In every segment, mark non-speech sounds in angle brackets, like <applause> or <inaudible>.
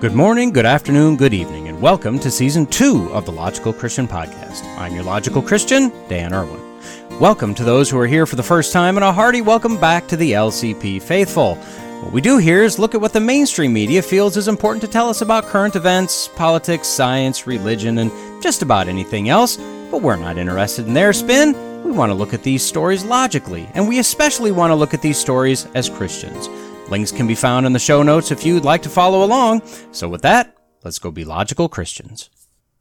Good morning, good afternoon, good evening, and welcome to season two of the Logical Christian Podcast. I'm your Logical Christian, Dan Irwin. Welcome to those who are here for the first time, and a hearty welcome back to the LCP faithful. What we do here is look at what the mainstream media feels is important to tell us about current events, politics, science, religion, and just about anything else, but we're not interested in their spin. We want to look at these stories logically, and we especially want to look at these stories as Christians. Links can be found in the show notes if you'd like to follow along. So, with that, let's go be logical Christians.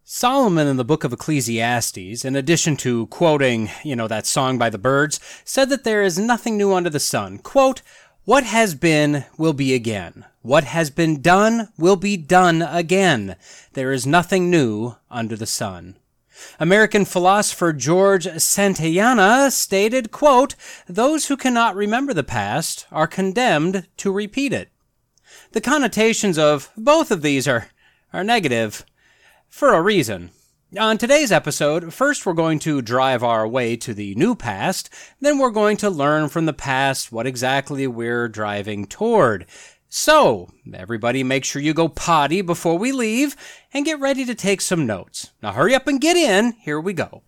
Solomon in the book of Ecclesiastes, in addition to quoting, you know, that song by the birds, said that there is nothing new under the sun. Quote, What has been will be again. What has been done will be done again. There is nothing new under the sun. American philosopher George Santayana stated, quote, Those who cannot remember the past are condemned to repeat it. The connotations of both of these are, are negative for a reason. On today's episode, first we're going to drive our way to the new past, then we're going to learn from the past what exactly we're driving toward. So, everybody make sure you go potty before we leave and get ready to take some notes. Now hurry up and get in. Here we go.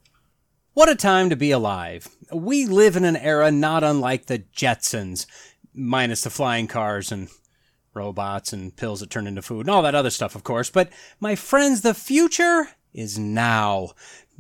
What a time to be alive. We live in an era not unlike the Jetsons, minus the flying cars and robots and pills that turn into food and all that other stuff, of course. But my friends, the future is now.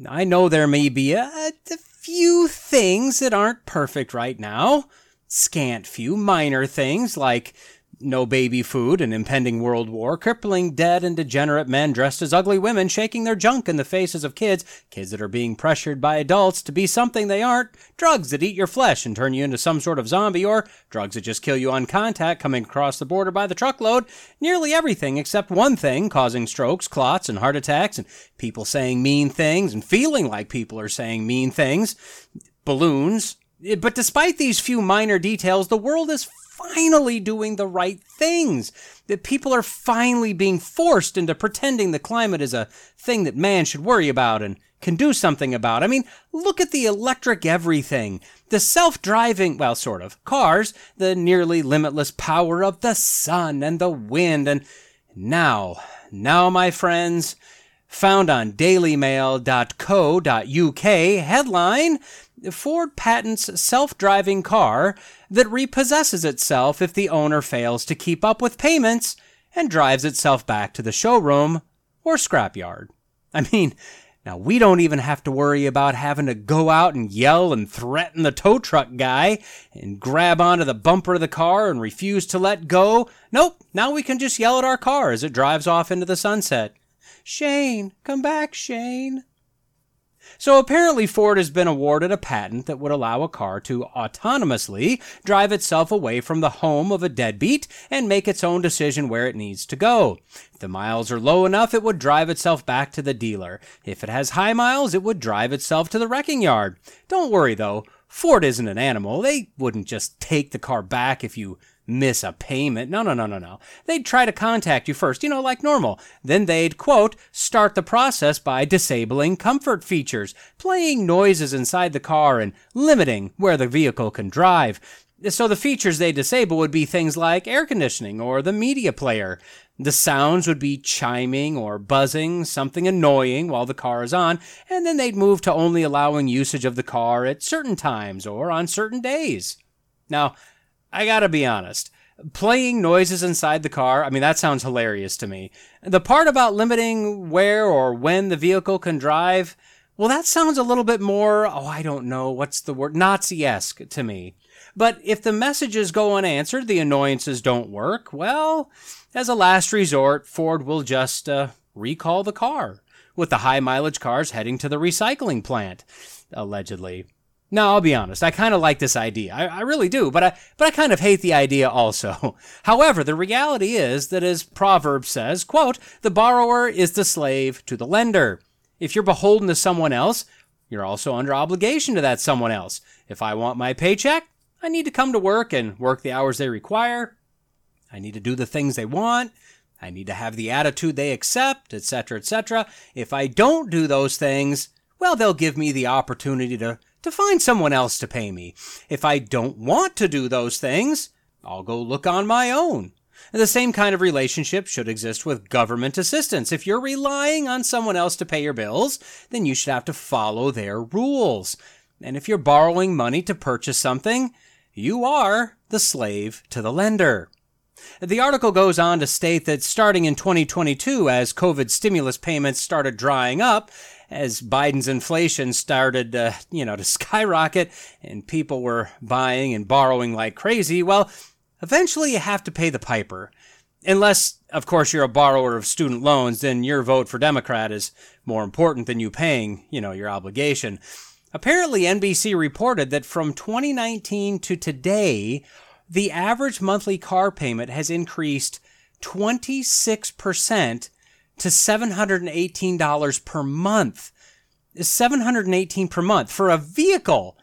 I know there may be a, a few things that aren't perfect right now. Scant few minor things like no baby food, an impending world war, crippling dead and degenerate men dressed as ugly women shaking their junk in the faces of kids, kids that are being pressured by adults to be something they aren't, drugs that eat your flesh and turn you into some sort of zombie, or drugs that just kill you on contact coming across the border by the truckload, nearly everything except one thing causing strokes, clots, and heart attacks, and people saying mean things and feeling like people are saying mean things, balloons, Eh, but despite these few minor details, the world is finally doing the right things. That people are finally being forced into pretending the climate is a thing that man should worry about and can do something about. I mean, look at the electric everything, the self driving, well, sort of, cars, the nearly limitless power of the sun and the wind. And now, now, my friends, found on dailymail.co.uk headline Ford patents self driving car that repossesses itself if the owner fails to keep up with payments and drives itself back to the showroom or scrapyard. I mean, now we don't even have to worry about having to go out and yell and threaten the tow truck guy and grab onto the bumper of the car and refuse to let go. Nope, now we can just yell at our car as it drives off into the sunset. Shane, come back, Shane. So apparently Ford has been awarded a patent that would allow a car to autonomously drive itself away from the home of a deadbeat and make its own decision where it needs to go. If the miles are low enough, it would drive itself back to the dealer. If it has high miles, it would drive itself to the wrecking yard. Don't worry though, Ford isn't an animal. They wouldn't just take the car back if you miss a payment. No, no, no, no, no. They'd try to contact you first, you know, like normal. Then they'd, quote, start the process by disabling comfort features, playing noises inside the car, and limiting where the vehicle can drive. So the features they disable would be things like air conditioning or the media player. The sounds would be chiming or buzzing, something annoying while the car is on, and then they'd move to only allowing usage of the car at certain times or on certain days. Now, I gotta be honest. Playing noises inside the car, I mean, that sounds hilarious to me. The part about limiting where or when the vehicle can drive, well, that sounds a little bit more, oh, I don't know, what's the word, Nazi esque to me. But if the messages go unanswered, the annoyances don't work, well, as a last resort, Ford will just uh, recall the car, with the high mileage cars heading to the recycling plant, allegedly. No, I'll be honest. I kind of like this idea. I, I, really do, but I but I kind of hate the idea also. <laughs> However, the reality is that as Proverbs says, quote, the borrower is the slave to the lender. If you're beholden to someone else, you're also under obligation to that someone else. If I want my paycheck, I need to come to work and work the hours they require. I need to do the things they want. I need to have the attitude they accept, etc., etc. If I don't do those things, well, they'll give me the opportunity to to find someone else to pay me. If I don't want to do those things, I'll go look on my own. The same kind of relationship should exist with government assistance. If you're relying on someone else to pay your bills, then you should have to follow their rules. And if you're borrowing money to purchase something, you are the slave to the lender. The article goes on to state that starting in 2022, as COVID stimulus payments started drying up, as Biden's inflation started, uh, you know, to <laughs> skyrocket and people were buying and borrowing like crazy, well, eventually you have to pay the piper. Unless, of course, you're a borrower of student loans, then your vote for Democrat is more important than you paying, you know, your obligation. Apparently, NBC reported that from 2019 to today, the average monthly car payment has increased 26% to $718 per month. $718 per month for a vehicle.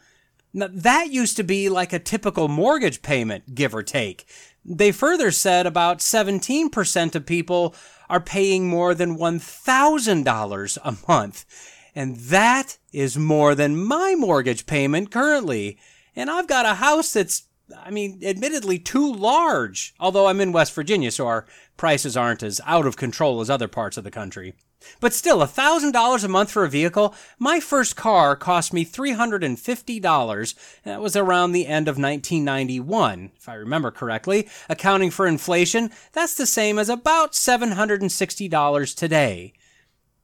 Now, that used to be like a typical mortgage payment, give or take. They further said about 17% of people are paying more than $1,000 a month. And that is more than my mortgage payment currently. And I've got a house that's, I mean, admittedly too large, although I'm in West Virginia, so our prices aren't as out of control as other parts of the country. But still, $1,000 a month for a vehicle? My first car cost me $350. That was around the end of 1991, if I remember correctly. Accounting for inflation, that's the same as about $760 today.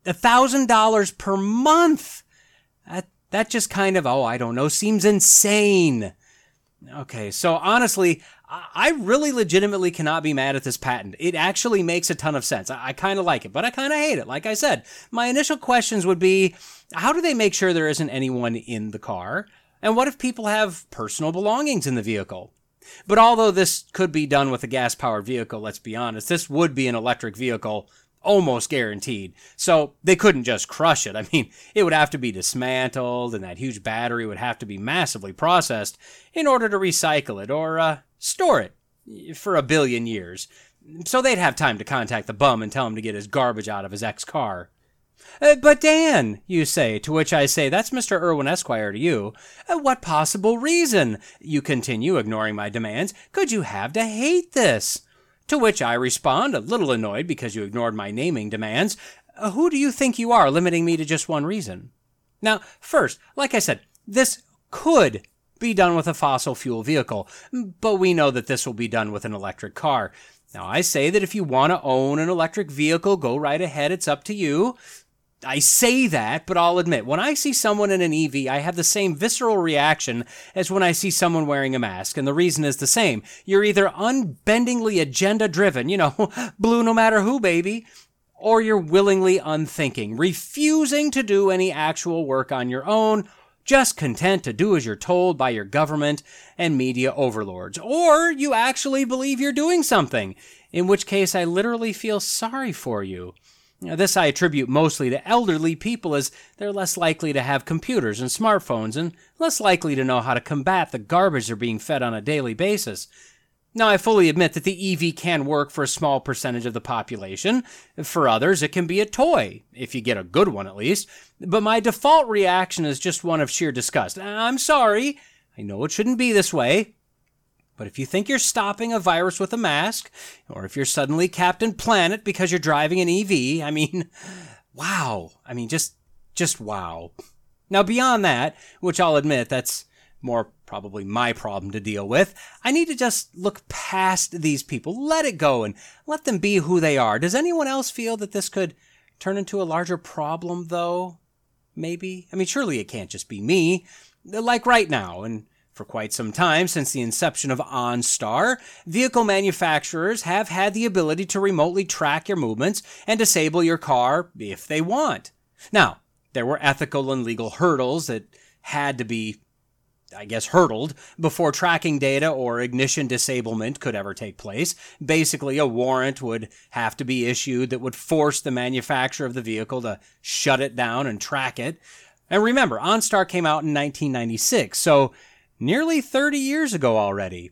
$1,000 per month! That, that just kind of, oh, I don't know, seems insane. Okay, so honestly, I really legitimately cannot be mad at this patent. It actually makes a ton of sense. I, I kind of like it, but I kind of hate it. Like I said, my initial questions would be how do they make sure there isn't anyone in the car? And what if people have personal belongings in the vehicle? But although this could be done with a gas powered vehicle, let's be honest, this would be an electric vehicle almost guaranteed. So they couldn't just crush it. I mean, it would have to be dismantled, and that huge battery would have to be massively processed in order to recycle it or uh, store it for a billion years. So they'd have time to contact the bum and tell him to get his garbage out of his ex car. Uh, but Dan, you say, to which I say, that's Mr. Irwin Esquire to you. Uh, what possible reason, you continue, ignoring my demands, could you have to hate this? To which I respond, a little annoyed because you ignored my naming demands, uh, Who do you think you are, limiting me to just one reason? Now, first, like I said, this could be done with a fossil fuel vehicle, but we know that this will be done with an electric car. Now, I say that if you want to own an electric vehicle, go right ahead, it's up to you. I say that, but I'll admit, when I see someone in an EV, I have the same visceral reaction as when I see someone wearing a mask. And the reason is the same. You're either unbendingly agenda driven, you know, <laughs> blue no matter who, baby, or you're willingly unthinking, refusing to do any actual work on your own, just content to do as you're told by your government and media overlords. Or you actually believe you're doing something, in which case I literally feel sorry for you. Now, this I attribute mostly to elderly people as they're less likely to have computers and smartphones and less likely to know how to combat the garbage they're being fed on a daily basis. Now, I fully admit that the EV can work for a small percentage of the population. For others, it can be a toy, if you get a good one at least. But my default reaction is just one of sheer disgust. I'm sorry. I know it shouldn't be this way. But if you think you're stopping a virus with a mask, or if you're suddenly Captain Planet because you're driving an EV, I mean, <laughs> wow. I mean, just, just wow. Now, beyond that, which I'll admit that's more probably my problem to deal with, I need to just look past these people, let it go, and let them be who they are. Does anyone else feel that this could turn into a larger problem, though? Maybe? I mean, surely it can't just be me. Like right now, and for quite some time, since the inception of OnStar, vehicle manufacturers have had the ability to remotely track your movements and disable your car if they want. Now, there were ethical and legal hurdles that had to be, I guess, hurdled before tracking data or ignition disablement could ever take place. Basically, a warrant would have to be issued that would force the manufacturer of the vehicle to shut it down and track it. And remember, OnStar came out in 1996, so nearly 30 years ago already.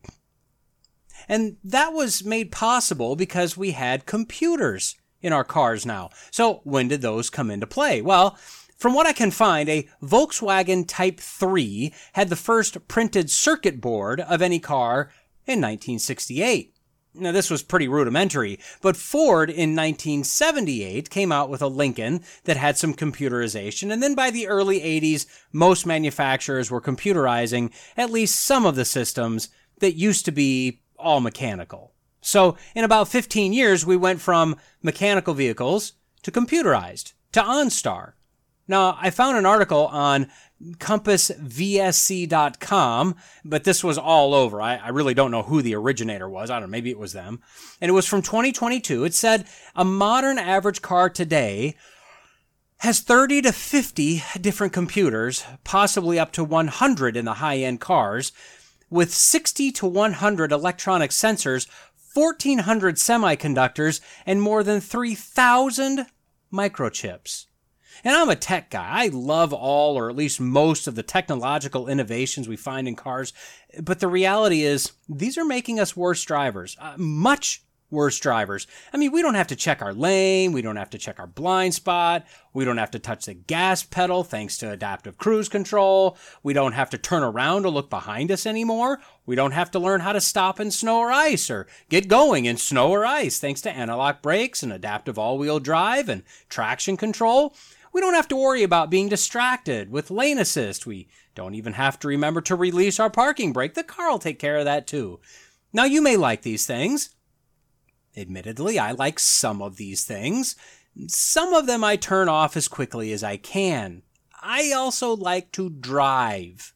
And that was made possible because we had computers in our cars now. So when did those come into play? Well, from what I can find, a Volkswagen Type 3 had the first printed circuit board of any car in 1968. Now, this was pretty rudimentary, but Ford in 1978 came out with a Lincoln that had some computerization, and then by the early 80s, most manufacturers were computerizing at least some of the systems that used to be all mechanical. So, in about 15 years, we went from mechanical vehicles to computerized to OnStar. Now, I found an article on compassvsc.com, but this was all over. I, I, really don't know who the originator was. I don't know, maybe it was them. And it was from 2022. It said a modern average car today has 30 to 50 different computers, possibly up to 100 in the high end cars, with 60 to 100 electronic sensors, 1,400 semiconductors, and more than 3,000 microchips. And I'm a tech guy. I love all or at least most of the technological innovations we find in cars. But the reality is, these are making us worse drivers. Uh, much worse drivers. I mean, we don't have to check our lane. We don't have to check our blind spot. We don't have to touch the gas pedal thanks to adaptive cruise control. We don't have to turn around to look behind us anymore. We don't have to learn how to stop in snow or ice or get going in snow or ice thanks to anti-lock brakes and adaptive all-wheel drive and traction control. We don't have to worry about being distracted with lane assist. We don't even have to remember to release our parking brake. The car will take care of that too. Now, you may like these things. Admittedly, I like some of these things. Some of them I turn off as quickly as I can. I also like to drive.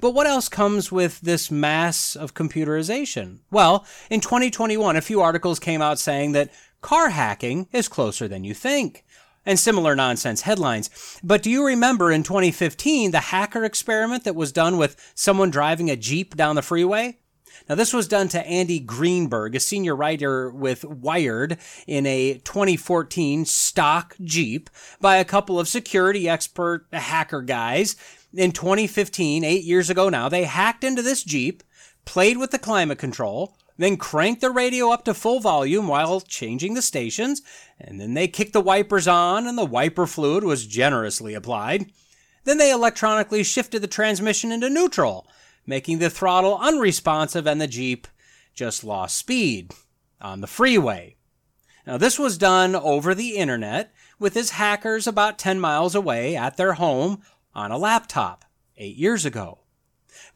But what else comes with this mass of computerization? Well, in 2021, a few articles came out saying that car hacking is closer than you think and similar nonsense headlines. But do you remember in 2015 the hacker experiment that was done with someone driving a Jeep down the freeway? Now, this was done to Andy Greenberg, a senior writer with Wired, in a 2014 stock Jeep by a couple of security expert hacker guys. In 2015, eight years ago now, they hacked into this Jeep, played with the climate control, then cranked the radio up to full volume while changing the stations, and then they kicked the wipers on and the wiper fluid was generously applied. Then they electronically shifted the transmission into neutral, making the throttle unresponsive and the Jeep just lost speed on the freeway. Now, this was done over the internet with his hackers about 10 miles away at their home on a laptop eight years ago.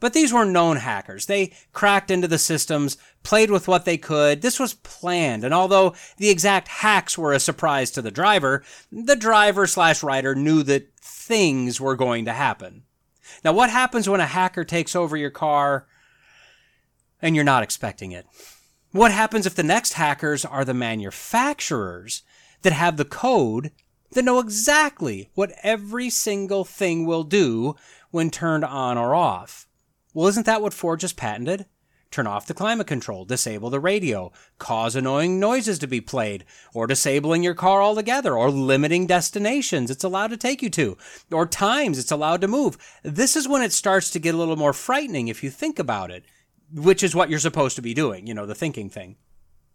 But these were known hackers. They cracked into the systems, played with what they could. This was planned. And although the exact hacks were a surprise to the driver, the driver slash writer knew that things were going to happen. Now, what happens when a hacker takes over your car and you're not expecting it? What happens if the next hackers are the manufacturers that have the code that know exactly what every single thing will do when turned on or off? Well, isn't that what Ford just patented? Turn off the climate control, disable the radio, cause annoying noises to be played, or disabling your car altogether, or limiting destinations it's allowed to take you to, or times it's allowed to move. This is when it starts to get a little more frightening if you think about it, which is what you're supposed to be doing, you know, the thinking thing.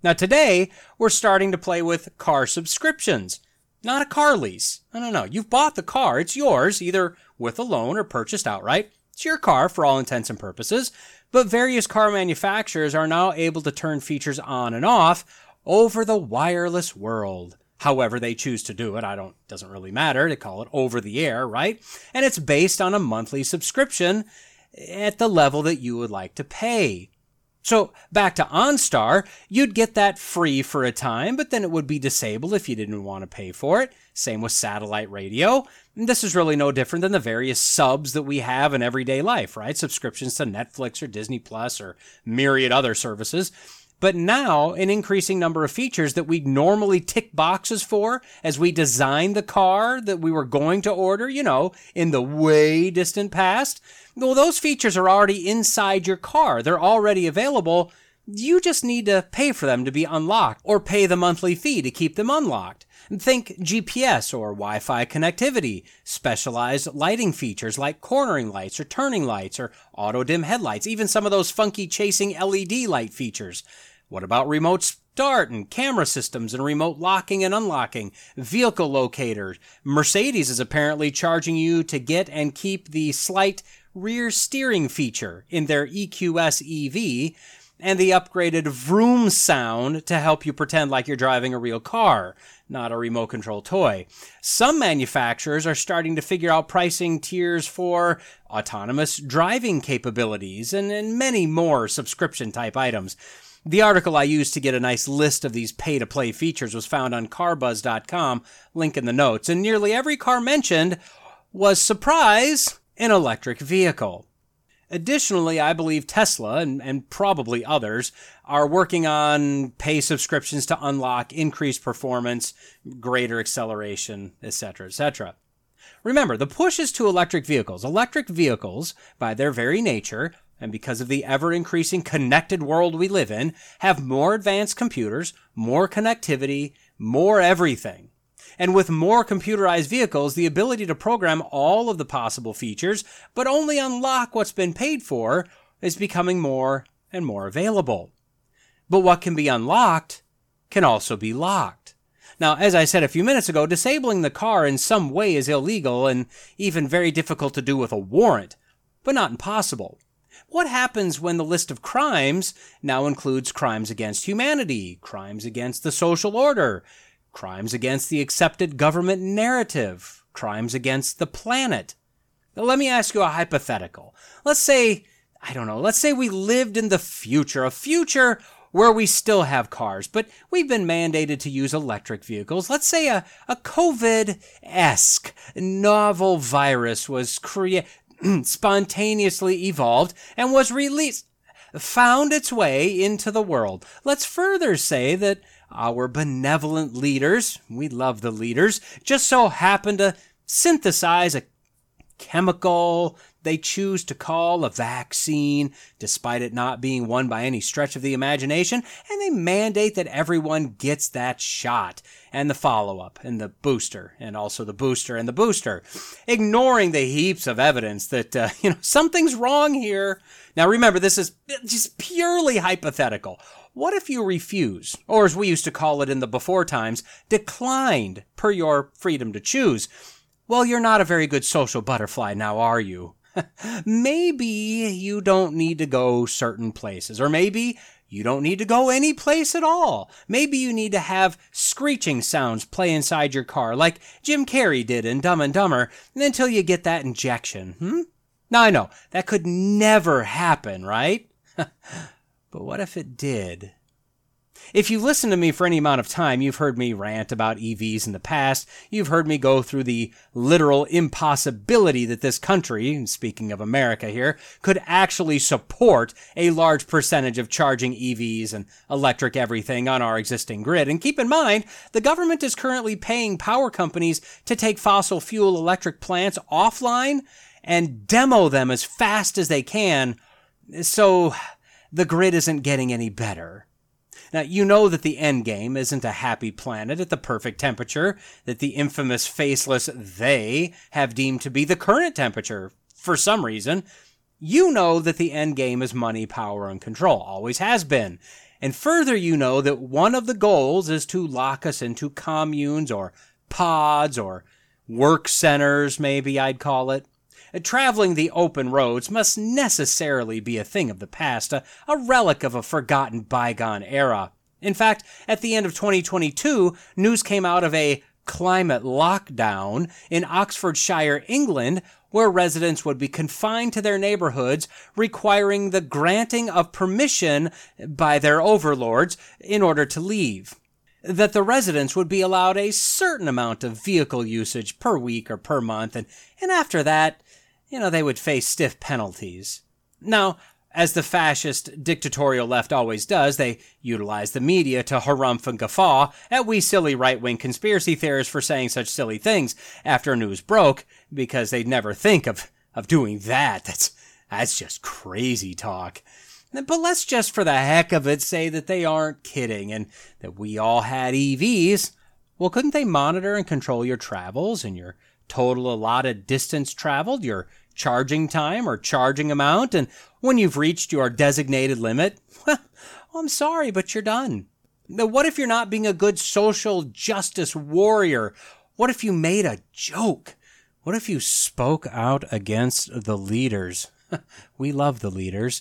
Now, today, we're starting to play with car subscriptions, not a car lease. I don't know. You've bought the car, it's yours, either with a loan or purchased outright. It's your car for all intents and purposes, but various car manufacturers are now able to turn features on and off over the wireless world. However they choose to do it, I don't doesn't really matter. They call it over the air, right? And it's based on a monthly subscription at the level that you would like to pay. So back to OnStar, you'd get that free for a time, but then it would be disabled if you didn't want to pay for it. Same with satellite radio. And this is really no different than the various subs that we have in everyday life, right? Subscriptions to Netflix or Disney Plus or myriad other services. But now, an increasing number of features that we normally tick boxes for as we design the car that we were going to order, you know, in the way distant past, well, those features are already inside your car. They're already available. You just need to pay for them to be unlocked or pay the monthly fee to keep them unlocked. Think GPS or Wi Fi connectivity, specialized lighting features like cornering lights or turning lights or auto dim headlights, even some of those funky chasing LED light features. What about remote start and camera systems and remote locking and unlocking, vehicle locators? Mercedes is apparently charging you to get and keep the slight rear steering feature in their EQS EV and the upgraded vroom sound to help you pretend like you're driving a real car, not a remote control toy. Some manufacturers are starting to figure out pricing tiers for autonomous driving capabilities and, and many more subscription type items. The article I used to get a nice list of these pay to play features was found on carbuzz.com, link in the notes, and nearly every car mentioned was surprise an electric vehicle. Additionally, I believe Tesla and, and, probably others are working on pay subscriptions to unlock increased performance, greater acceleration, etc., etc. Remember, the push is to electric vehicles. Electric vehicles, by their very nature, and because of the ever increasing connected world we live in, have more advanced computers, more connectivity, more everything. And with more computerized vehicles, the ability to program all of the possible features, but only unlock what's been paid for, is becoming more and more available. But what can be unlocked can also be locked. Now, as I said a few minutes ago, disabling the car in some way is illegal and even very difficult to do with a warrant, but not impossible. What happens when the list of crimes now includes crimes against humanity, crimes against the social order, crimes against the accepted government narrative, crimes against the planet. Let me ask you a hypothetical. Let's say, I don't know, let's say we lived in the future, a future where we still have cars, but we've been mandated to use electric vehicles. Let's say a, a COVID esque novel virus was created, <clears throat> spontaneously evolved and was released, found its way into the world. Let's further say that our benevolent leaders, we love the leaders, just so happen to synthesize a chemical they choose to call a vaccine, despite it not being one by any stretch of the imagination, and they mandate that everyone gets that shot and the follow up and the booster and also the booster and the booster, ignoring the heaps of evidence that, uh, <laughs> you know, something's wrong here. Now remember, this is just purely hypothetical. What if you refuse, or as we used to call it in the before times, declined per your freedom to choose? Well, you're not a very good social butterfly now, are you? Maybe you don't need to go certain places, or maybe you don't need to go any place at all. Maybe you need to have screeching sounds play inside your car, like Jim Carrey did in Dumb and Dumber, until you get that injection. Hmm? Now I know that could never happen, right? <laughs> but what if it did? If you've listened to me for any amount of time, you've heard me rant about EVs in the past. You've heard me go through the literal impossibility that this country, speaking of America here, could actually support a large percentage of charging EVs and electric everything on our existing grid. And keep in mind, the government is currently paying power companies to take fossil fuel electric plants offline and demo them as fast as they can. So the grid isn't getting any better. Now, you know that the end game isn't a happy planet at the perfect temperature that the infamous faceless they have deemed to be the current temperature for some reason. You know that the end game is money, power, and control. Always has been. And further, you know that one of the goals is to lock us into communes or pods or work centers, maybe I'd call it. Uh, traveling the open roads must necessarily be a thing of the past, a, a relic of a forgotten bygone era. In fact, at the end of 2022, news came out of a climate lockdown in Oxfordshire, England, where residents would be confined to their neighborhoods, requiring the granting of permission by their overlords in order to leave. That the residents would be allowed a certain amount of vehicle usage per week or per month, and, and after that, you know, they would face stiff penalties. Now, as the fascist dictatorial left always does, they utilize the media to harumph and guffaw at we silly right wing conspiracy theorists for saying such silly things after news broke, because they'd never think of, of doing that. That's, that's just crazy talk. But let's just for the heck of it say that they aren't kidding and that we all had EVs. Well, couldn't they monitor and control your travels and your total allotted distance traveled, your charging time or charging amount, and when you've reached your designated limit, <laughs> well, I'm sorry, but you're done. Now, what if you're not being a good social justice warrior? What if you made a joke? What if you spoke out against the leaders? <laughs> we love the leaders.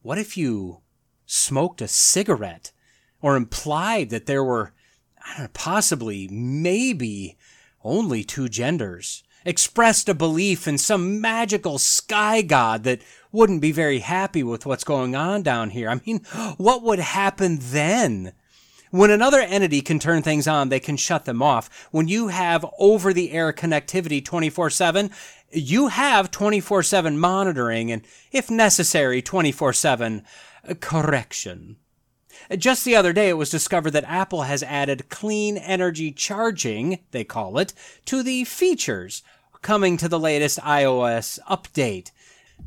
What if you smoked a cigarette or implied that there were know, possibly, maybe, only two genders, expressed a belief in some magical sky god that wouldn't be very happy with what's going on down here. I mean, <gasps> what would happen then? When another entity can turn things on, they can shut them off. When you have over the air connectivity 24 7, you have 24 7 monitoring and, if necessary, 24 7 correction. Just the other day, it was discovered that Apple has added clean energy charging, they call it, to the features coming to the latest iOS update.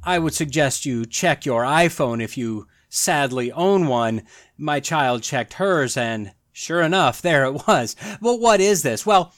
I would suggest you check your iPhone if you sadly own one. My child checked hers and sure enough, there it was. Well, what is this? Well,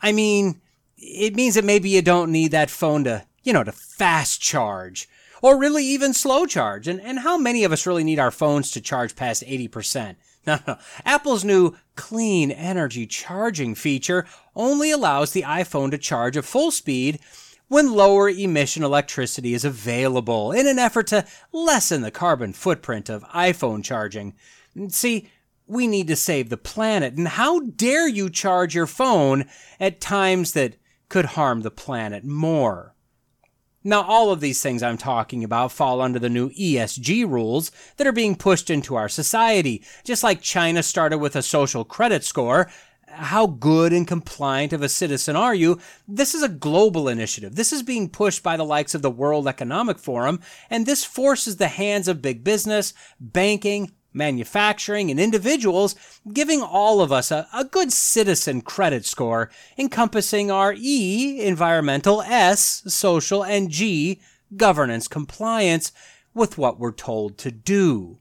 I mean, it means that maybe you don't need that phone to, you know, to fast charge or really even slow charge. And, and how many of us really need our phones to charge past 80%? <laughs> No, no. Apple's new clean energy charging feature only allows the iPhone to charge at full speed when lower emission electricity is available in an effort to lessen the carbon footprint of iPhone charging. See, we need to save the planet, and how dare you charge your phone at times that could harm the planet more? Now, all of these things I'm talking about fall under the new ESG rules that are being pushed into our society. Just like China started with a social credit score, how good and compliant of a citizen are you? This is a global initiative. This is being pushed by the likes of the World Economic Forum, and this forces the hands of big business, banking, manufacturing, and individuals, giving all of us a, a, good citizen credit score encompassing our E, environmental, S, social, and G, governance compliance with what we're told to do.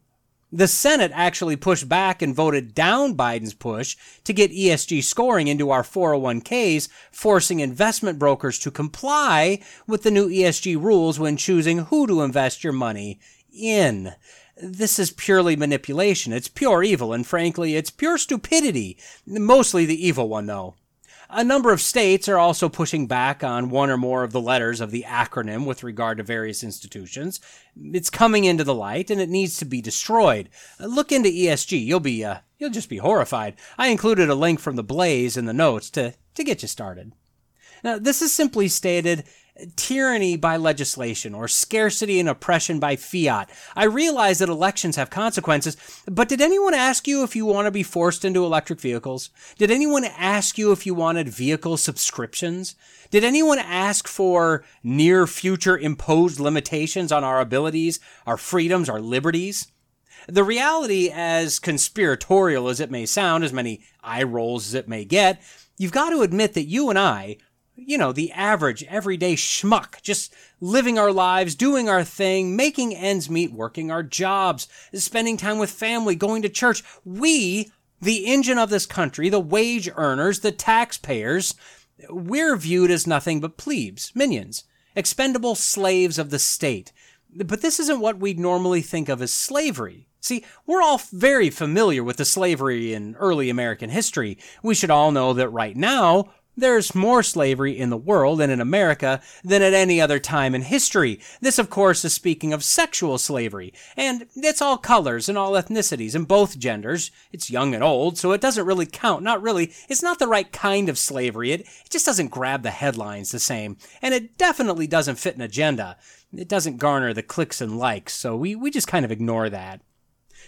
The Senate actually pushed back and voted down Biden's push to get ESG scoring into our 401ks, forcing investment brokers to comply with the new ESG rules when choosing who to invest your money in this is purely manipulation. It's pure evil, and frankly, it's pure stupidity. Mostly the evil one, though. A number of states are also pushing back on one or more of the letters of the acronym with regard to various institutions. It's coming into the light and it needs to be destroyed. Look into ESG. You'll be uh, you'll just be horrified. I included a link from the Blaze in the notes to to get you started. Now, this is simply stated tyranny by legislation or scarcity and oppression by fiat. I realize that elections have consequences, but did anyone ask you if you want to be forced into electric vehicles? Did anyone ask you if you wanted vehicle subscriptions? Did anyone ask for near future imposed limitations on our abilities, our freedoms, our liberties? The reality, as conspiratorial as it may sound, as many eye rolls as it may get, you've got to admit that you and I you know, the average everyday schmuck, just living our lives, doing our thing, making ends meet, working our jobs, spending time with family, going to church. We, the engine of this country, the wage earners, the taxpayers, we're viewed as nothing but plebes, minions, expendable slaves of the state. But this isn't what we'd normally think of as slavery. See, we're all very familiar with the slavery in early American history. We should all know that right now, there's more slavery in the world and in America than at any other time in history. This, of course, is speaking of sexual slavery. And it's all colors and all ethnicities and both genders. It's young and old, so it doesn't really count. Not really. It's not the right kind of slavery. It, it just doesn't grab the headlines the same. And it definitely doesn't fit an agenda. It doesn't garner the clicks and likes, so we, we just kind of ignore that.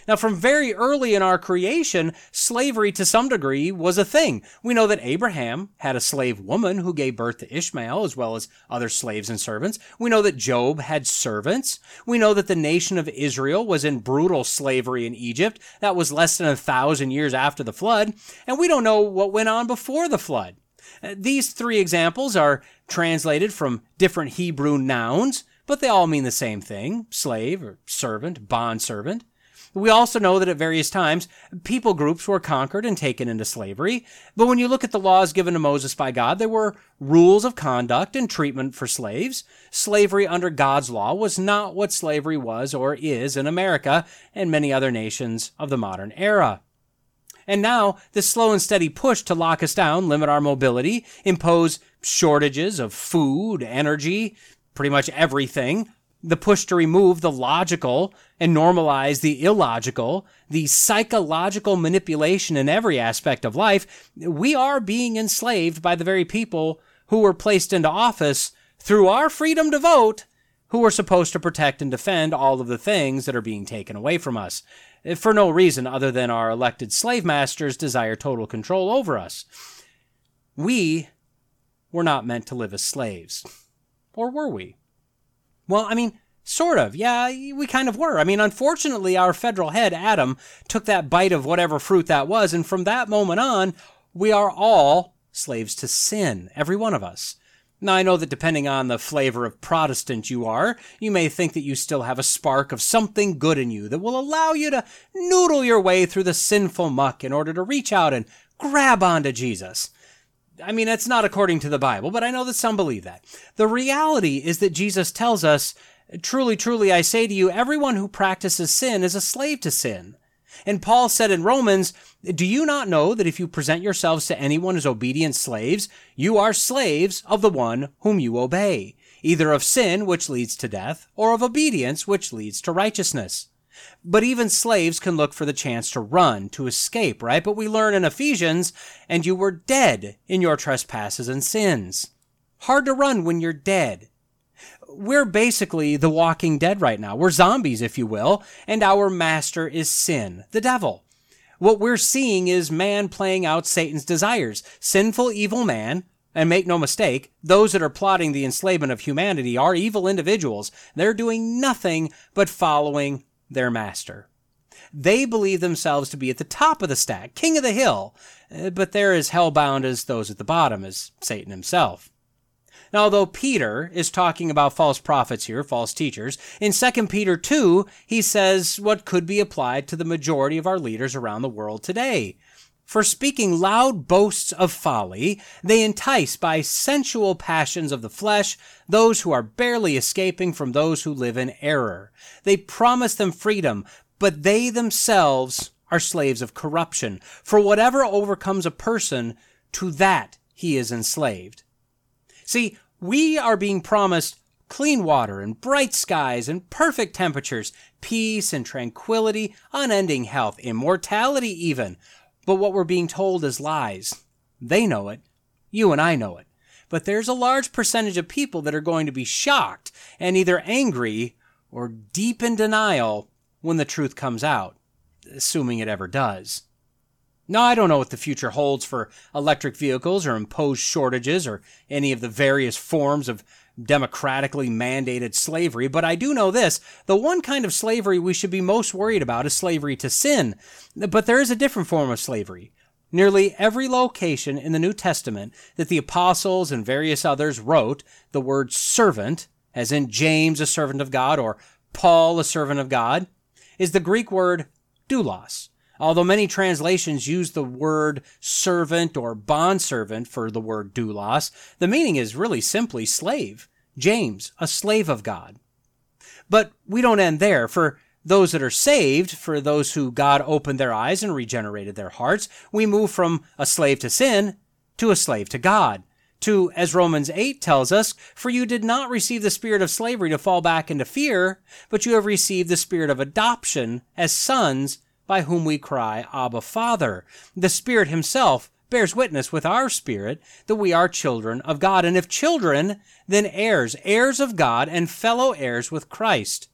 Now, from very early in our creation, slavery to some degree was a thing. We know that Abraham had a slave woman who gave birth to Ishmael as well as other slaves and servants. We know that Job had servants. We know that the nation of Israel was in brutal slavery in Egypt. That was less than a thousand years after the flood. And we don't know what went on before the flood. Uh, these three examples are translated from different Hebrew nouns, but they all mean the same thing slave or servant, bond servant. We also know that at various times, people groups were conquered and taken into slavery. But when you look at the laws given to Moses by God, there were rules of conduct and treatment for slaves. Slavery under God's law was not what slavery was or is in America and many other nations of the modern era. And now, this slow and steady push to lock us down, limit our mobility, impose shortages of food, energy, pretty much everything, the push to remove the logical and normalize the illogical, the psychological manipulation in every aspect of life, we are being enslaved by the very people who were placed into office through our freedom to vote, who are supposed to protect and defend all of the things that are being taken away from us, eh, for no reason other than our elected slave masters desire total control over us. We were not meant to live as slaves. Or were we? Well, I mean, sort of. Yeah, we kind of were. I mean, unfortunately, our federal head, Adam, took that bite of whatever fruit that was, and from that moment on, we are all slaves to sin, every one of us. Now, I know that depending on the flavor of Protestant you are, you may think that you still have a spark of something good in you that will allow you to noodle your way through the sinful muck in order to reach out and grab onto Jesus. I mean, that's not according to the Bible, but I know that some believe that. The reality is that Jesus tells us, Truly, truly, I say to you, everyone who practices sin is a slave to sin. And Paul said in Romans, Do you not know that if you present yourselves to anyone as obedient slaves, you are slaves of the one whom you obey, either of sin, which leads to death, or of obedience, which leads to righteousness? But even slaves can look for the chance to run, to escape, right? But we learn in Ephesians, and you were dead in your trespasses and sins. Hard to run when you're dead. We're basically the walking dead right now. We're zombies, if you will, and our master is sin, the devil. What we're seeing is man playing out Satan's desires. Sinful, evil man, and make no mistake, those that are plotting the enslavement of humanity are evil individuals. They're doing nothing but following their master. They believe themselves to be at the top of the stack, king of the hill, eh, but they're as hellbound as those at the bottom, as Satan himself. Now, although Peter is talking about false prophets here, false teachers, in 2 Peter 2, he says what could be applied to the majority of our leaders around the world today. For speaking loud boasts of folly, they entice by sensual passions of the flesh those who are barely escaping from those who live in error. They promise them freedom, but they themselves are slaves of corruption. For whatever overcomes a person, to that he is enslaved. See, we are being promised clean water and bright skies and perfect temperatures, peace and tranquility, unending health, immortality even. But what we're being told is lies. They know it. You and I know it. But there's a large percentage of people that are going to be shocked and either angry or deep in denial when the truth comes out, assuming it ever does. Now, I don't know what the future holds for electric vehicles or imposed shortages or any of the various forms of democratically mandated slavery, but I do know this. The one kind of slavery we should be most worried about is slavery to sin. But there is a different form of slavery. Nearly every location in the New Testament that the apostles and various others wrote the word servant, as in James, a servant of God, or Paul, a servant of God, is the Greek word doulos. Although many translations use the word servant or bondservant for the word doulos, the meaning is really simply slave. James, a slave of God. But we don't end there. For those that are saved, for those who God opened their eyes and regenerated their hearts, we move from a slave to sin to a slave to God. To, as Romans 8 tells us, for you did not receive the spirit of slavery to fall back into fear, but you have received the spirit of adoption as sons by whom we cry, Abba, Father. The Spirit Himself bears witness with our spirit that we are children of God. And if children, then heirs, heirs of God and fellow heirs with Christ.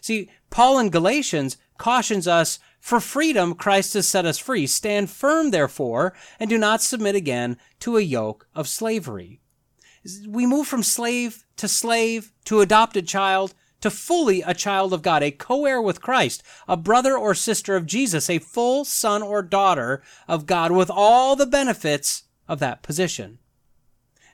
See, Paul in Galatians cautions us, for freedom Christ has set us free. Stand firm, therefore, and do not submit again to a yoke of slavery. We move from slave to slave to adopted child to fully a child of God, a co-heir with Christ, a brother or sister of Jesus, a full son or daughter of God with all the benefits of that position.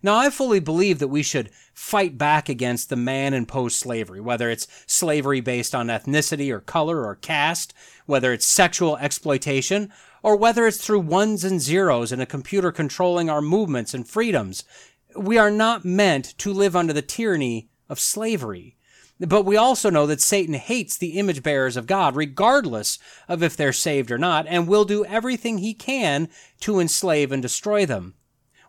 Now, I fully believe that we should fight back against the man imposed slavery, whether it's slavery based on ethnicity or color or caste, whether it's sexual exploitation, or whether it's through ones and zeros and a computer controlling our movements and freedoms. We are not meant to live under the tyranny of slavery. But we also know that Satan hates the image bearers of God, regardless of if they're saved or not, and will do everything he can to enslave and destroy them.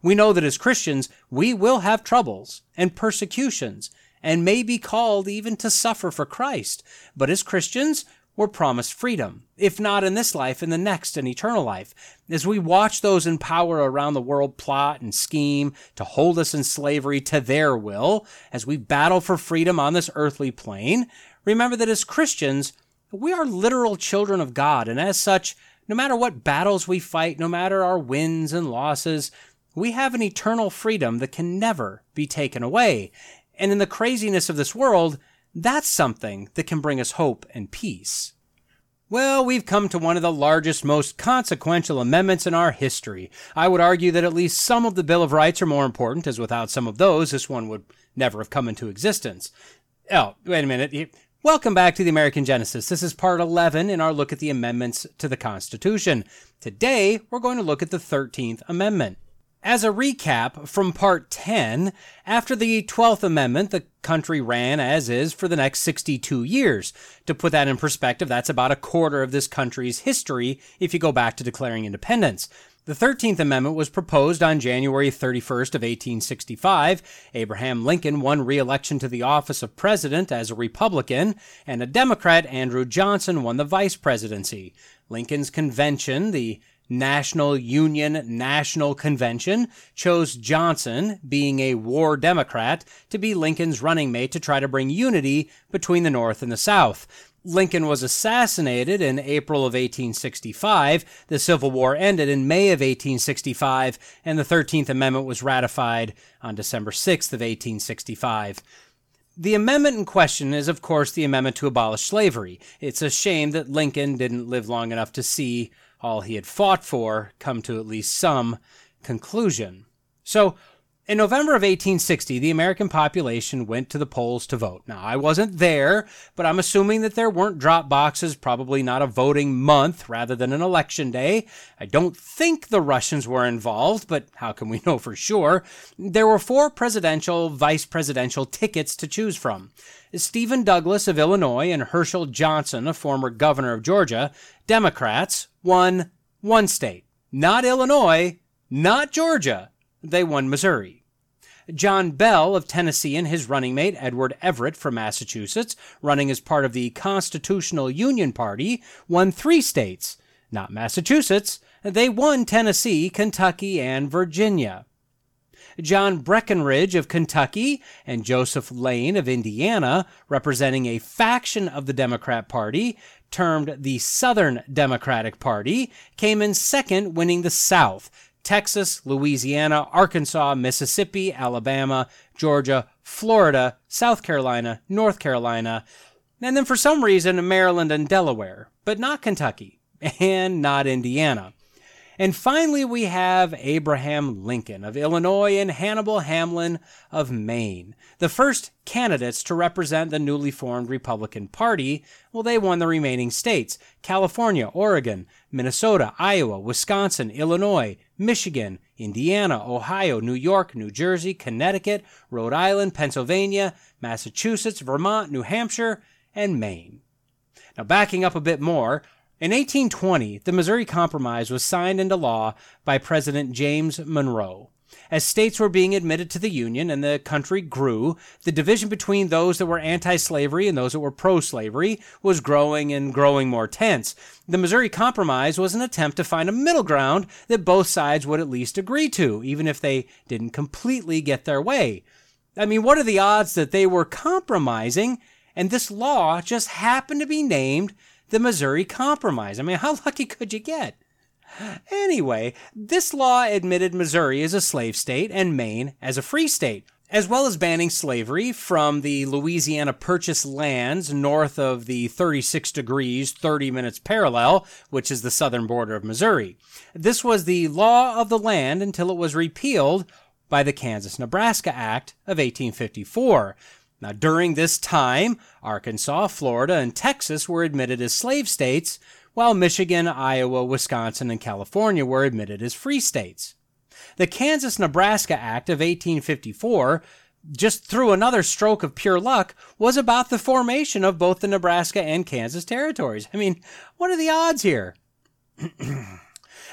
We know that as Christians, we will have troubles and persecutions and may be called even to suffer for Christ. But as Christians, we're promised freedom, if not in this life, in the next and eternal life. As we watch those in power around the world plot and scheme to hold us in slavery to their will, as we battle for freedom on this earthly plane, remember that as Christians, we are literal children of God, and as such, no matter what battles we fight, no matter our wins and losses, we have an eternal freedom that can never be taken away. And in the craziness of this world, that's something that can bring us hope and peace. Well, we've come to one of the largest, most consequential amendments in our history. I would argue that at least some of the Bill of Rights are more important, as without some of those, this one would never have come into existence. Oh, wait a minute. Welcome back to the American Genesis. This is part 11 in our look at the amendments to the Constitution. Today, we're going to look at the 13th Amendment. As a recap from part 10, after the 12th Amendment, the country ran as is for the next 62 years. To put that in perspective, that's about a quarter of this country's history if you go back to declaring independence. The 13th Amendment was proposed on January 31st of 1865. Abraham Lincoln won re-election to the office of president as a Republican, and a Democrat, Andrew Johnson, won the vice presidency. Lincoln's convention, the National Union National Convention chose Johnson, being a war Democrat, to be Lincoln's running mate to try to bring unity between the North and the South. Lincoln was assassinated in April of 1865. The Civil War ended in May of 1865, and the 13th Amendment was ratified on December 6th of 1865. The amendment in question is, of course, the amendment to abolish slavery. It's a shame that Lincoln didn't live long enough to see all he had fought for come to at least some conclusion. So, in November of 1860, the American population went to the polls to vote. Now, I wasn't there, but I'm assuming that there weren't drop boxes, probably not a voting month rather than an election day. I don't think the Russians were involved, but how can we <laughs> know for sure? There were four presidential, vice presidential tickets to choose from. Stephen Douglas of Illinois and Herschel Johnson, a former governor of Georgia, Democrats, won one state. Not Illinois, not Georgia. They won Missouri. John Bell of Tennessee and his running mate Edward Everett from Massachusetts, running as part of the Constitutional Union Party, won three states, not Massachusetts. They won Tennessee, Kentucky, and Virginia. John Breckinridge of Kentucky and Joseph Lane of Indiana, representing a faction of the Democrat Party termed the Southern Democratic Party, came in second, winning the South. Texas, Louisiana, Arkansas, Mississippi, Alabama, Georgia, Florida, South Carolina, North Carolina, and then for some reason Maryland and Delaware, but not Kentucky <laughs> and not Indiana. And finally, we have Abraham Lincoln of Illinois and Hannibal Hamlin of Maine, the first candidates to represent the newly formed Republican Party. Well, they won the remaining states California, Oregon, Minnesota, Iowa, Wisconsin, Illinois, Michigan, Indiana, Ohio, New York, New Jersey, Connecticut, Rhode Island, Pennsylvania, Massachusetts, Vermont, New Hampshire, and Maine. Now, backing up a bit more, in 1820, the Missouri Compromise was signed into law by President James Monroe. As states were being admitted to the Union and the country grew, the division between those that were anti slavery and those that were pro slavery was growing and growing more tense. The Missouri Compromise was an attempt to find a middle ground that both sides would at least agree to, even if they didn't completely get their way. I mean, what are the odds that they were compromising and this law just happened to be named the Missouri Compromise. I mean, how <laughs> lucky could you get? Anyway, this law admitted Missouri as a slave state and Maine as a free state, as well as banning slavery from the Louisiana Purchase lands north of the 36 degrees 30 minutes parallel, which is the southern border of Missouri. This was the law of the land until it was repealed by the Kansas Nebraska Act of 1854. Now, during this time, Arkansas, Florida, and Texas were admitted as slave states, while Michigan, Iowa, Wisconsin, and California were admitted as free states. The Kansas Nebraska Act of 1854, just through another stroke of pure luck, was about the formation of both the Nebraska and Kansas territories. I mean, what are the odds here? <clears throat>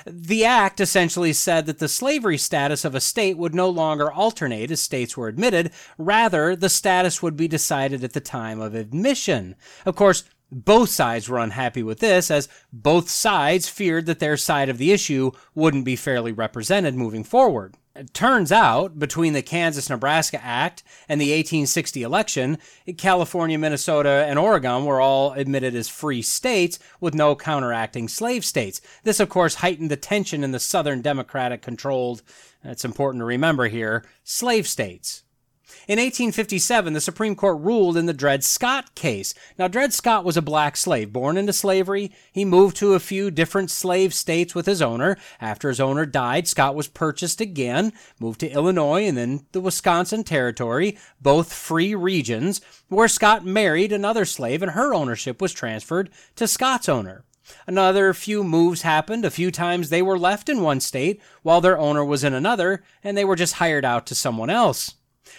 The act essentially said that the slavery status of a state would no longer alternate as states were admitted. Rather, the status would be decided at the time of admission. Of course, both sides were unhappy with this, as both sides feared that their side of the issue wouldn't be fairly represented moving forward. It turns out, between the Kansas Nebraska Act and the 1860 election, California, Minnesota, and Oregon were all admitted as free states with no counteracting slave states. This, of course, heightened the tension in the Southern Democratic controlled, it's important to remember here, slave states. In 1857, the Supreme Court ruled in the Dred Scott case. Now, Dred Scott was a black slave born into slavery. He moved to a few different slave states with his owner. After his owner died, Scott was purchased again, moved to Illinois and then the Wisconsin Territory, both free regions, where Scott married another slave and her ownership was transferred to Scott's owner. Another few moves happened. A few times they were left in one state while their owner was in another, and they were just hired out to someone else.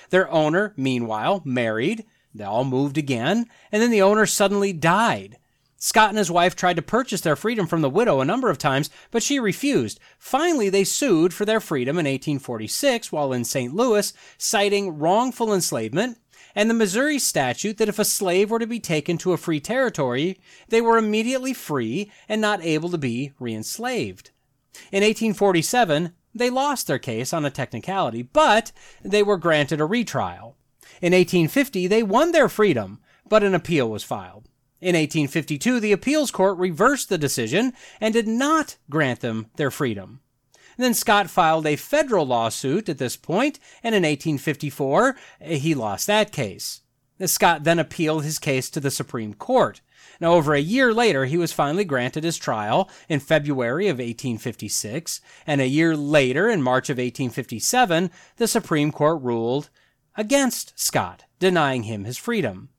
Their owner, meanwhile, married. They all moved again, and then the owner suddenly died. Scott and his wife tried to purchase their freedom from the widow a number of times, but she refused. Finally, they sued for their freedom in 1846 while in St. Louis, citing wrongful enslavement and the Missouri statute that if a slave were to be taken to a free territory, they were immediately free and not able to be reenslaved. In 1847, they lost their case on a technicality, but they were granted a retrial. In 1850, they won their freedom, but an appeal was filed. In 1852, the appeals court reversed the decision and did not grant them their freedom. Then Scott filed a federal lawsuit at this point, and in 1854, he lost that case. Scott then appealed his case to the Supreme Court. Now, over a year later, he was finally granted his trial in February of 1856, and a year later, in March of 1857, the Supreme Court ruled against Scott, denying him his freedom.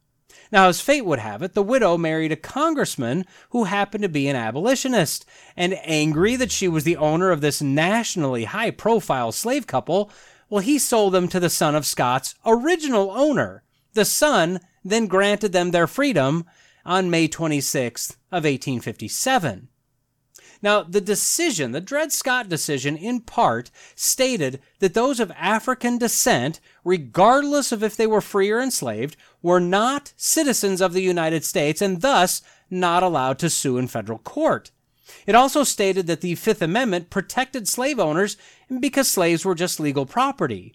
Now, as fate would have it, the widow married a congressman who happened to be an abolitionist, and angry that she was the owner of this nationally high profile slave couple, well, he sold them to the son of Scott's original owner. The son then granted them their freedom, on May 26th of 1857. Now, the decision, the Dred Scott decision, in part stated that those of African descent, regardless of if they were free or enslaved, were not citizens of the United States and thus not allowed to sue in federal court. It also stated that the Fifth Amendment protected slave owners because slaves were just legal property.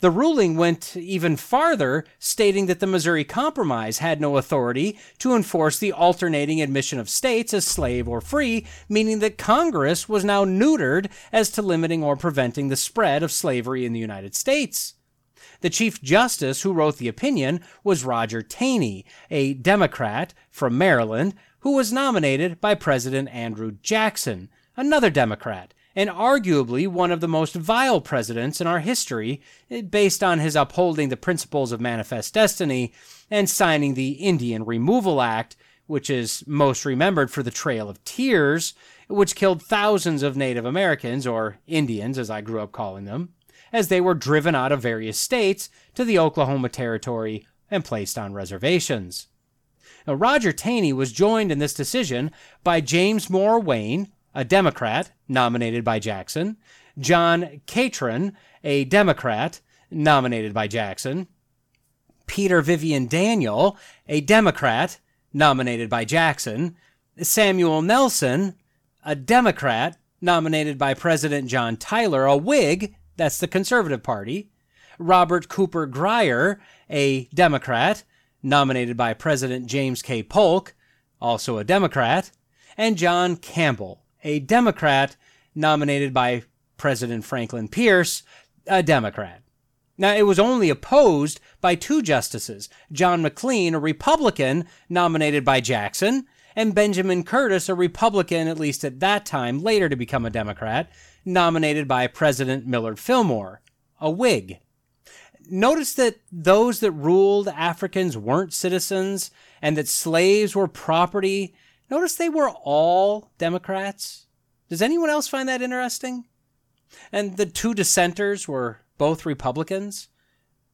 The ruling went even farther, stating that the Missouri Compromise had no authority to enforce the alternating admission of states as slave or free, meaning that Congress was now neutered as to limiting or preventing the spread of slavery in the United States. The Chief Justice who wrote the opinion was Roger Taney, a Democrat from Maryland, who was nominated by President Andrew Jackson, another Democrat and arguably one of the most vile presidents in our history, eh, based on his upholding the principles of manifest destiny and signing the Indian Removal Act, which is most remembered for the Trail of Tears, which killed thousands of Native Americans, or Indians as I grew up calling them, as they were driven out of various states to the Oklahoma Territory and placed on reservations. Now, Roger Taney was joined in this decision by James Moore Wayne, a Democrat nominated by Jackson, John Catron, a Democrat nominated by Jackson, Peter Vivian Daniel, a Democrat nominated by Jackson, Samuel Nelson, a Democrat nominated by President John Tyler, a Whig, that's the Conservative Party, Robert Cooper Grier, a Democrat nominated by President James K. Polk, also a Democrat, and John Campbell, a Democrat nominated by President Franklin Pierce, a Democrat. Now, it was only opposed by two justices John McLean, a Republican nominated by Jackson, and Benjamin Curtis, a Republican, at least at that time, later to become a Democrat, nominated by President Millard Fillmore, a Whig. Notice that those that ruled Africans weren't citizens and that slaves were property Notice they were all Democrats. Does anyone else find that interesting? And the two dissenters were both Republicans.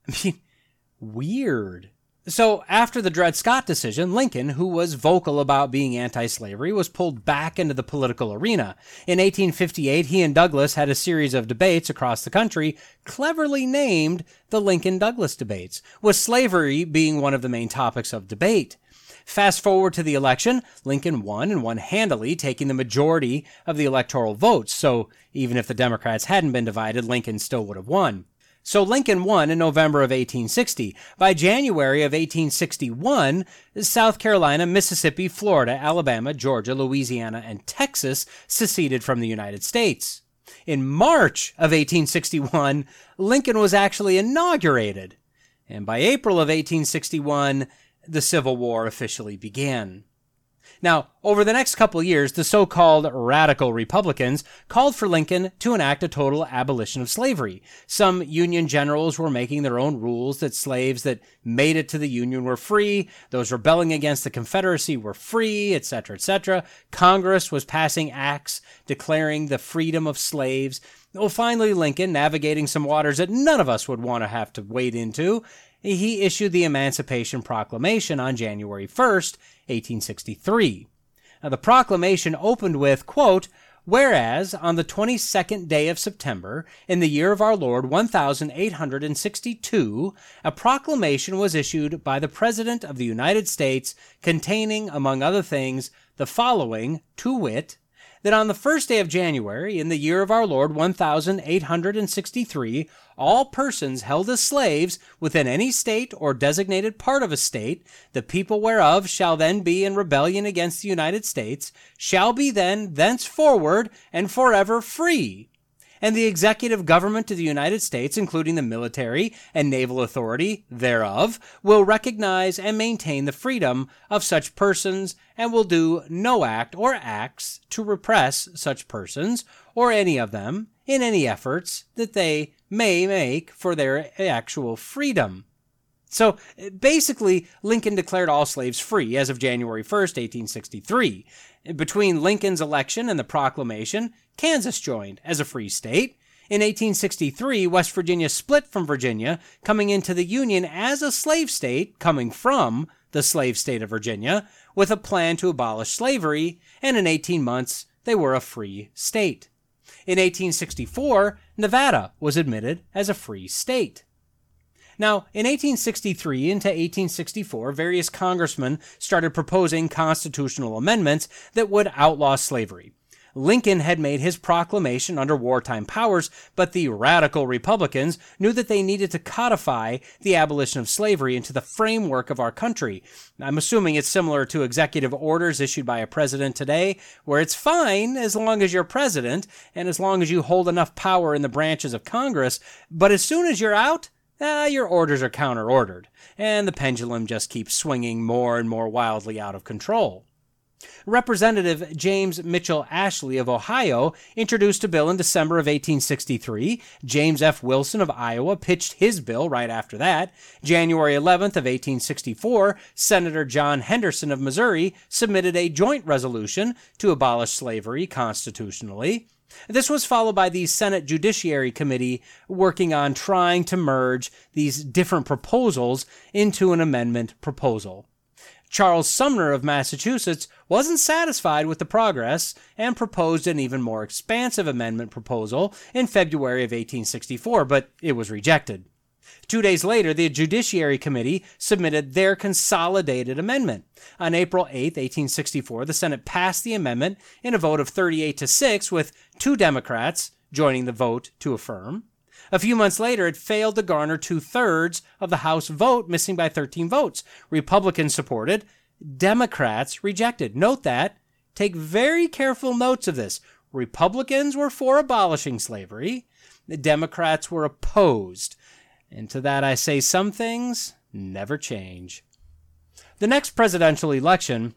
I mean, <laughs> weird. So, after the Dred Scott decision, Lincoln, who was vocal about being anti slavery, was pulled back into the political arena. In 1858, he and Douglas had a series of debates across the country, cleverly named the Lincoln Douglas debates, with slavery being one of the main topics of debate. Fast forward to the election, Lincoln won and won handily, taking the majority of the electoral votes. So, even if the Democrats hadn't been divided, Lincoln still would have won. So Lincoln won in November of 1860. By January of 1861, South Carolina, Mississippi, Florida, Alabama, Georgia, Louisiana, and Texas seceded from the United States. In March of 1861, Lincoln was actually inaugurated. And by April of 1861, the Civil War officially began. Now, over the next couple years, the so-called radical Republicans called for Lincoln to enact a total abolition of slavery. Some Union generals were making their own rules that slaves that made it to the Union were free, those rebelling against the Confederacy were free, etc., etc. Congress was passing acts declaring the freedom of slaves. Well, finally, Lincoln, navigating some waters that none of us would want to have to wade into, he issued the Emancipation Proclamation on January 1st, 1863. Now, the proclamation opened with, quote, Whereas, on the 22nd day of September, in the year of our Lord 1862, a proclamation was issued by the President of the United States containing, among other things, the following, to wit, that on the first day of January, in the year of our Lord 1863, all persons held as slaves within any state or designated part of a state, the people whereof shall then be in rebellion against the United States, shall be then thenceforward and forever free and the executive government of the United States, including the military and naval authority thereof, will recognize and maintain the freedom of such persons and will do no act or acts to repress such persons or any of them in any efforts that they may make for their actual freedom. So basically, Lincoln declared all slaves free as of January 1st, 1863. Between Lincoln's election and the proclamation, Kansas joined as a free state. In 1863, West Virginia split from Virginia, coming into the Union as a slave state, coming from the slave state of Virginia, with a plan to abolish slavery, and in 18 months, they were a free state. In 1864, Nevada was admitted as a free state. Now, in 1863 into 1864, various congressmen started proposing constitutional amendments that would outlaw slavery. Lincoln had made his proclamation under wartime powers, but the radical Republicans knew that they needed to codify the abolition of slavery into the framework of our country. I'm assuming it's similar to executive orders issued by a president today, where it's fine as long as you're president and as long as you hold enough power in the branches of Congress, but as soon as you're out, uh, your orders are counter ordered, and the pendulum just keeps swinging more and more wildly out of control. Representative James Mitchell Ashley of Ohio introduced a bill in December of 1863. James F. Wilson of Iowa pitched his bill right after that. January 11th of 1864, Senator John Henderson of Missouri submitted a joint resolution to abolish slavery constitutionally. This was followed by the Senate Judiciary Committee working on trying to merge these different proposals into an amendment proposal. Charles Sumner of Massachusetts wasn't satisfied with the progress and proposed an even more expansive amendment proposal in February of 1864, but it was rejected. Two days later, the Judiciary Committee submitted their consolidated amendment. On April 8, 1864, the Senate passed the amendment in a vote of 38 to 6, with two Democrats joining the vote to affirm. A few months later, it failed to garner two thirds of the House vote, missing by 13 votes. Republicans supported, Democrats rejected. Note that. Take very careful notes of this. Republicans were for abolishing slavery, the Democrats were opposed. And to that I say some things never change. The next presidential election,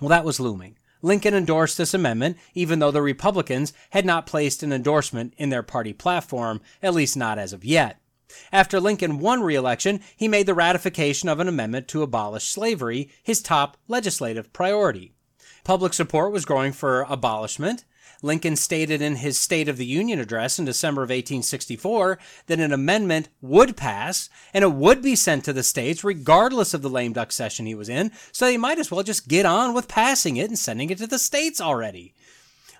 well, that was looming. Lincoln endorsed this amendment, even though the Republicans had not placed an endorsement in their party platform, at least not as of yet. After Lincoln won re-election, he made the ratification of an amendment to abolish slavery his top legislative priority. Public support was growing for abolishment. Lincoln stated in his State of the Union address in December of 1864 that an amendment would pass and it would be sent to the states regardless of the lame duck session he was in, so they might as well just get on with passing it and sending it to the states already.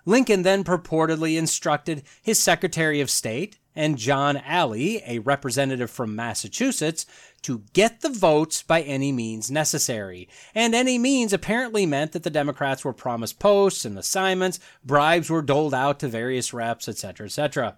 Lincoln then purportedly instructed his Secretary of State and John Alley, a representative from Massachusetts, to get the votes by any means necessary. And any means apparently meant that the Democrats were promised posts and assignments, bribes were doled out to various reps, etc., etc.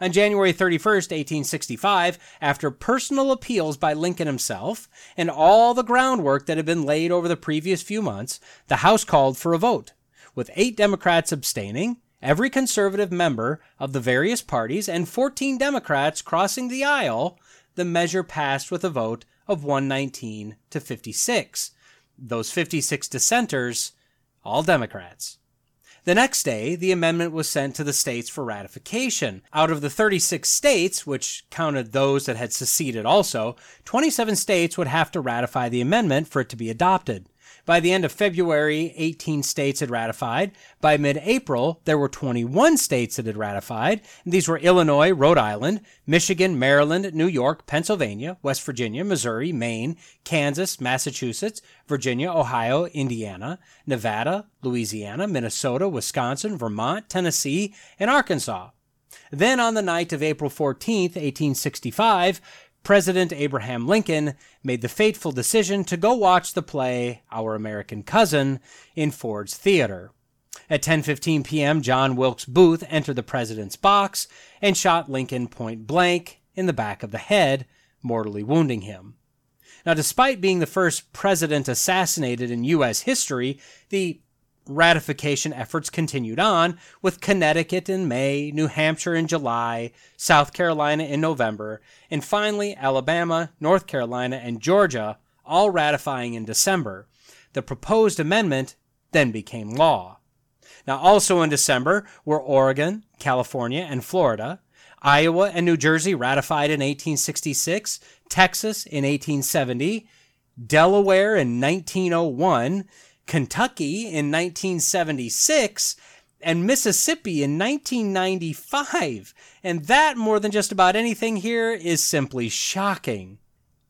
On January 31st, 1865, after personal appeals by Lincoln himself and all the groundwork that had been laid over the previous few months, the House called for a vote with eight Democrats abstaining, every conservative member of the various parties, and 14 Democrats crossing the aisle, the measure passed with a vote of 119 to 56. Those 56 dissenters, all Democrats. The next day, the amendment was sent to the states for ratification. Out of the 36 states, which counted those that had seceded also, 27 states would have to ratify the amendment for it to be adopted. By the end of February, 18 states had ratified. By mid April, there were 21 states that had ratified. These were Illinois, Rhode Island, Michigan, Maryland, New York, Pennsylvania, West Virginia, Missouri, Maine, Kansas, Massachusetts, Virginia, Ohio, Indiana, Nevada, Louisiana, Minnesota, Wisconsin, Vermont, Tennessee, and Arkansas. Then on the night of April 14, 1865, President Abraham Lincoln made the fateful decision to go watch the play Our American Cousin in Ford's Theater. At 10:15 p.m., John Wilkes Booth entered the president's box and shot Lincoln point blank in the back of the head, mortally wounding him. Now, despite being the first president assassinated in U.S. history, the ratification efforts continued on, with Connecticut in May, New Hampshire in July, South Carolina in November, and finally Alabama, North Carolina, and Georgia all ratifying in December. The proposed amendment then became law. Now, also in December were Oregon, California, and Florida. Iowa and New Jersey ratified in 1866, Texas in 1870, Delaware in 1901, Kentucky in 1976, and Mississippi in 1995. And that, more than just about anything here, is simply shocking.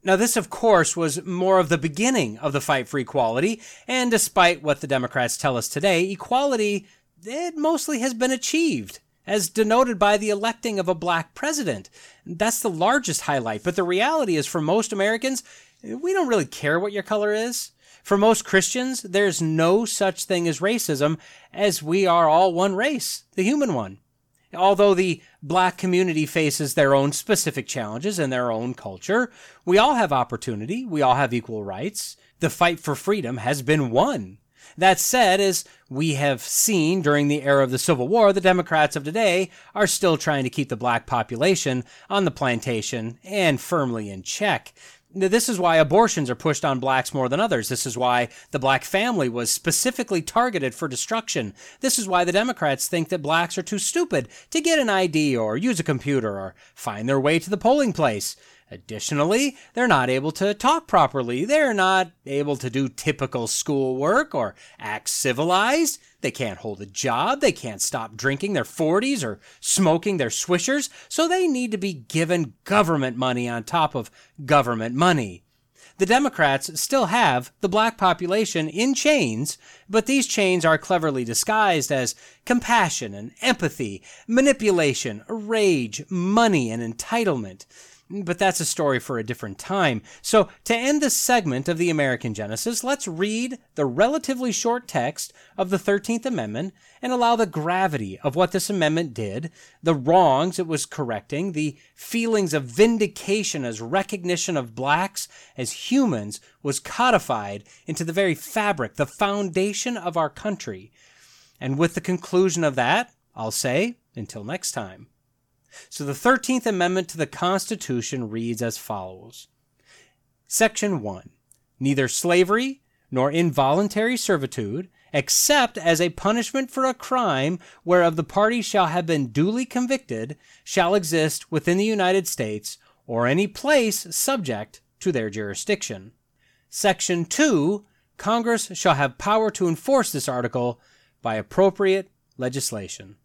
Now, this, of course, was more of the beginning of the fight for equality, and despite what the Democrats tell us today, equality, it mostly has been achieved, as denoted by the electing of a black president. That's the largest highlight, but the reality is for most Americans, we don't really care what your color is. For most Christians, there's no such thing as racism, as we are all one race, the human one. Although the black community faces their own specific challenges and their own culture, we all have opportunity, we all have equal rights. The fight for freedom has been won. That said, as we have seen during the era of the Civil War, the Democrats of today are still trying to keep the black population on the plantation and firmly in check. This is why abortions are pushed on blacks more than others. This is why the black family was specifically targeted for destruction. This is why the Democrats think that blacks are too stupid to get an ID or use a computer or find their way to the polling place. Additionally, they're not able to talk properly. They're not able to do typical schoolwork or act civilized. They can't hold a job. They can't stop drinking their 40s or smoking their swishers. So they need to be given government money on top of government money. The Democrats still have the black population in chains, but these chains are cleverly disguised as compassion and empathy, manipulation, rage, money, and entitlement. But that's a story for a different time. So, to end this segment of the American Genesis, let's read the relatively short text of the 13th Amendment and allow the gravity of what this amendment did, the wrongs it was correcting, the feelings of vindication as recognition of blacks as humans was codified into the very fabric, the foundation of our country. And with the conclusion of that, I'll say, until next time. So the 13th Amendment to the Constitution reads as follows Section 1 Neither slavery nor involuntary servitude, except as a punishment for a crime whereof the party shall have been duly convicted, shall exist within the United States or any place subject to their jurisdiction. Section 2 Congress shall have power to enforce this article by appropriate legislation.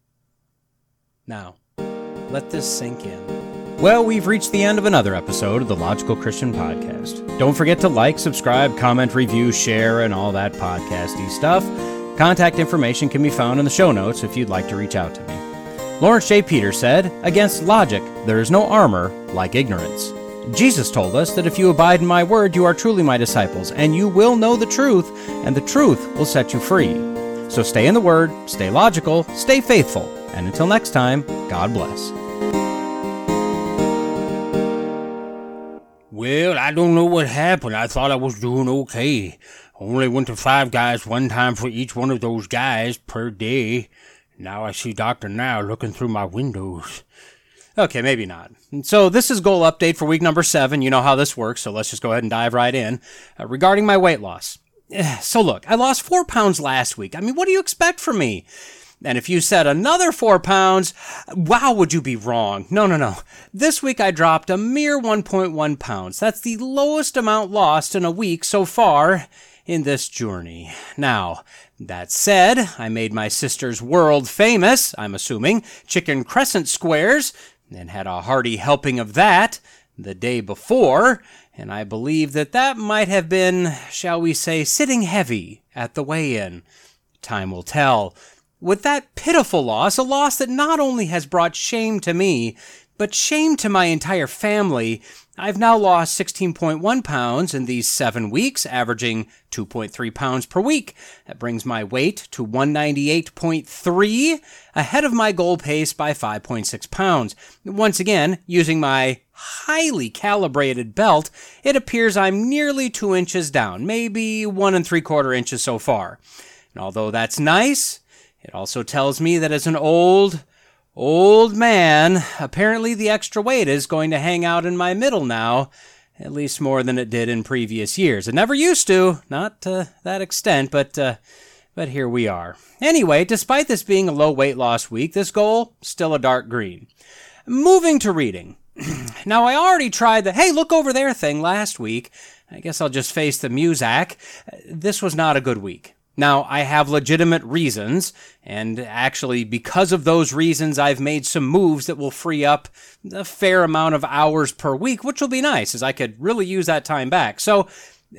Now, let this sink in. Well, we've reached the end of another episode of the Logical Christian Podcast. Don't forget to like, subscribe, comment, review, share, and all that podcasty stuff. Contact information can be found in the show notes if you'd like to reach out to me. Laurence J. Peters said, Against logic, there is no armor like ignorance. Jesus told us that if you abide in my word, you are truly my disciples, and you will know the truth, and the truth will set you free. So stay in the word, stay logical, stay faithful, and until next time, God bless. Well, I don't know what happened. I thought I was doing okay. Only went to five guys one time for each one of those guys per day. Now I see Dr. Now looking through my windows. Okay, maybe not. So this is goal update for week number seven. You know how this works, so let's just go ahead and dive right in. Uh, regarding my weight loss. <sighs> So look, I lost four pounds last week. I mean, what do you expect from me? And if you said another four pounds, wow, would you be wrong? No, no, no. This week I dropped a mere 1.1 pounds. That's the lowest amount lost in a week so far in this journey. Now, that said, I made my sister's world famous, I'm assuming, chicken crescent squares, and had a hearty helping of that the day before, and I believe that that might have been, shall we say, sitting heavy at the weigh in. Time will tell. With that pitiful loss, a loss that not only has brought shame to me, but shame to my entire family, I've now lost 16.1 pounds in these seven weeks, averaging 2.3 pounds per week. That brings my weight to 198.3, ahead of my goal pace by 5.6 pounds. Once again, using my highly calibrated belt, it appears I'm nearly two inches down, maybe one and three quarter inches so far. And although that's nice, it also tells me that as an old, Old man, apparently the extra weight is going to hang out in my middle now, at least more than it did in previous years. It never used to, not to that extent, but uh, but here we are. Anyway, despite this being a low weight loss week, this goal still a dark green. Moving to reading. <clears throat> now I already tried the hey look over there thing last week. I guess I'll just face the Muzak. This was not a good week. Now, I have legitimate reasons, and actually, because of those reasons, I've made some moves that will free up a fair amount of hours per week, which will be nice, as I could really use that time back. So,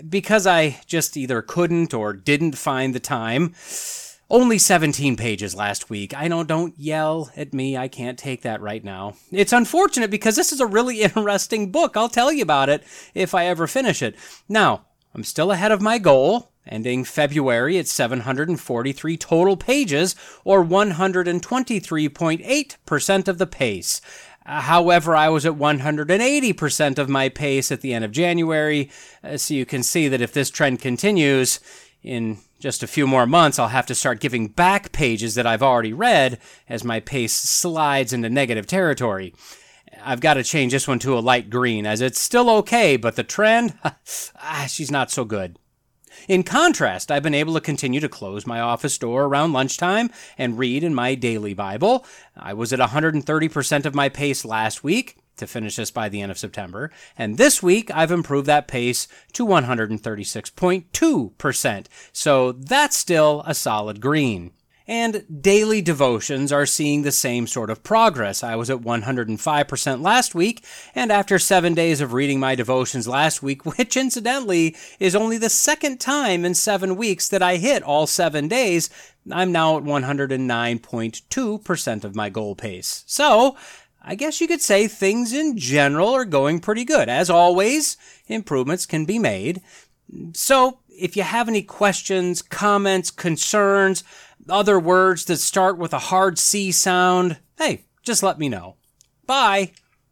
because I just either couldn't or didn't find the time, only 17 pages last week. I know, don't yell at me. I can't take that right now. It's unfortunate because this is a really <laughs> interesting book. I'll tell you about it if I ever finish it. Now, I'm still ahead of my goal ending February at 743 total pages, or 123.8% of the pace. Uh, however, I was at 180% of my pace at the end of January, uh, so you can see that if this trend continues, in just a few more months, I'll have to start giving back pages that I've already read as my pace slides into negative territory. I've got to change this one to a light green, as it's still okay, but the trend, <laughs> ah, she's not so good. In contrast, I've been able to continue to close my office door around lunchtime and read in my daily Bible. I was at 130% of my pace last week to finish this by the end of September. And this week, I've improved that pace to 136.2%. So that's still a solid green and daily devotions are seeing the same sort of progress. I was at 105% last week, and after seven days of reading my devotions last week, <laughs> which incidentally is only the second time in seven weeks that I hit all seven days, I'm now at 109.2% of my goal pace. So, I guess you could say things in general are going pretty good. As always, improvements can be made. So, if you have any questions, comments, concerns, other words that start with a hard C sound, hey, just let me know. Bye.